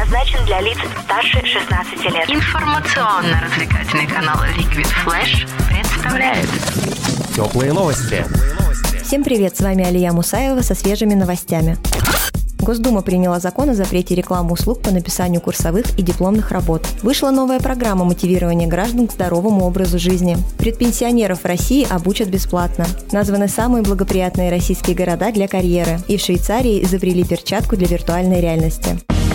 предназначен для лиц старше 16 лет. Информационно-развлекательный канал Liquid Flash представляет Теплые новости. Всем привет, с вами Алия Мусаева со свежими новостями. Госдума приняла закон о запрете рекламы услуг по написанию курсовых и дипломных работ. Вышла новая программа мотивирования граждан к здоровому образу жизни. Предпенсионеров в России обучат бесплатно. Названы самые благоприятные российские города для карьеры. И в Швейцарии изобрели перчатку для виртуальной реальности.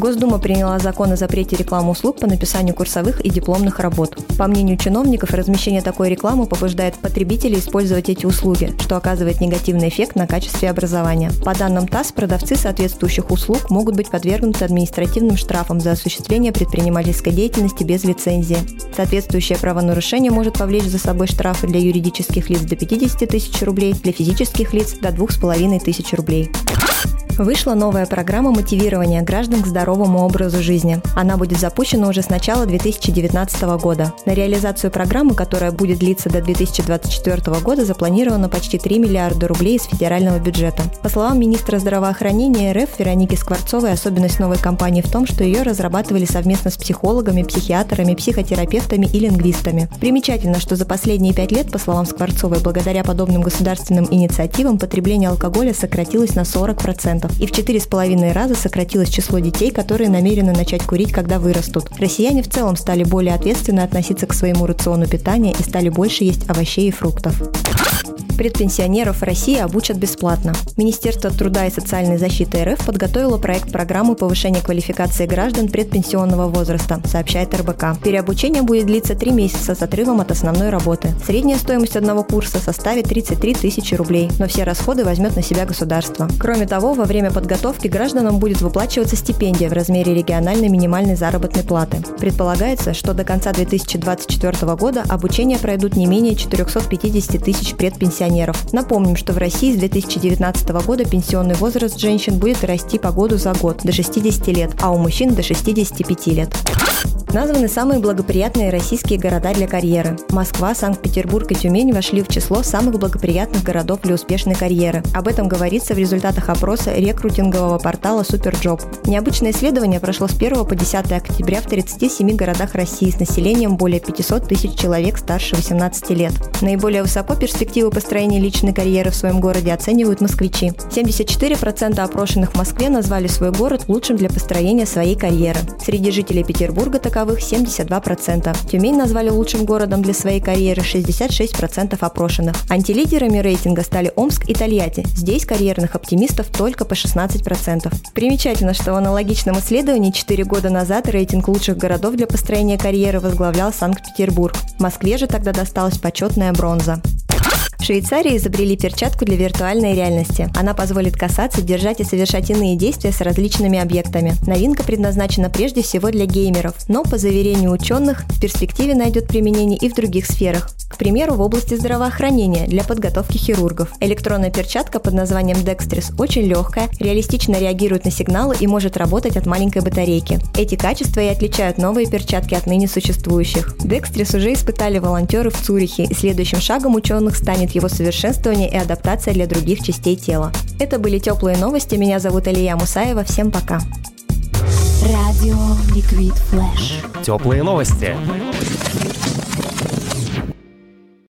Госдума приняла закон о запрете рекламы услуг по написанию курсовых и дипломных работ. По мнению чиновников, размещение такой рекламы побуждает потребителей использовать эти услуги, что оказывает негативный эффект на качестве образования. По данным ТАСС, продавцы соответствующих услуг могут быть подвергнуты административным штрафам за осуществление предпринимательской деятельности без лицензии. Соответствующее правонарушение может повлечь за собой штрафы для юридических лиц до 50 тысяч рублей, для физических лиц до 2,5 тысяч рублей. Вышла новая программа мотивирования граждан к здоровому образу жизни. Она будет запущена уже с начала 2019 года. На реализацию программы, которая будет длиться до 2024 года, запланировано почти 3 миллиарда рублей из федерального бюджета. По словам министра здравоохранения РФ Вероники Скворцовой, особенность новой кампании в том, что ее разрабатывали совместно с психологами, психиатрами, психотерапевтами и лингвистами. Примечательно, что за последние пять лет, по словам Скворцовой, благодаря подобным государственным инициативам потребление алкоголя сократилось на 40% и в четыре с половиной раза сократилось число детей, которые намерены начать курить, когда вырастут. Россияне в целом стали более ответственно относиться к своему рациону питания и стали больше есть овощей и фруктов предпенсионеров в России обучат бесплатно. Министерство труда и социальной защиты РФ подготовило проект программы повышения квалификации граждан предпенсионного возраста, сообщает РБК. Переобучение будет длиться три месяца с отрывом от основной работы. Средняя стоимость одного курса составит 33 тысячи рублей, но все расходы возьмет на себя государство. Кроме того, во время подготовки гражданам будет выплачиваться стипендия в размере региональной минимальной заработной платы. Предполагается, что до конца 2024 года обучение пройдут не менее 450 тысяч предпенсионеров пенсионеров. Напомним, что в России с 2019 года пенсионный возраст женщин будет расти по году за год до 60 лет, а у мужчин до 65 лет. Названы самые благоприятные российские города для карьеры. Москва, Санкт-Петербург и Тюмень вошли в число самых благоприятных городов для успешной карьеры. Об этом говорится в результатах опроса рекрутингового портала Superjob. Необычное исследование прошло с 1 по 10 октября в 37 городах России с населением более 500 тысяч человек старше 18 лет. Наиболее высоко перспективы построения личной карьеры в своем городе оценивают москвичи. 74% опрошенных в Москве назвали свой город лучшим для построения своей карьеры. Среди жителей Петербурга таковых 72%. Тюмень назвали лучшим городом для своей карьеры 66% опрошенных. Антилидерами рейтинга стали Омск и Тольятти. Здесь карьерных оптимистов только по 16%. Примечательно, что в аналогичном исследовании 4 года назад рейтинг лучших городов для построения карьеры возглавлял Санкт-Петербург. Москве же тогда досталась почетная бронза. В Швейцарии изобрели перчатку для виртуальной реальности. Она позволит касаться, держать и совершать иные действия с различными объектами. Новинка предназначена прежде всего для геймеров, но, по заверению ученых, в перспективе найдет применение и в других сферах. К примеру, в области здравоохранения для подготовки хирургов. Электронная перчатка под названием Dextris очень легкая, реалистично реагирует на сигналы и может работать от маленькой батарейки. Эти качества и отличают новые перчатки от ныне существующих. Dextris уже испытали волонтеры в Цюрихе, и следующим шагом ученых станет его совершенствование и адаптация для других частей тела. Это были теплые новости. Меня зовут Алия Мусаева. Всем пока. Радио Ликвид Флэш. Теплые новости.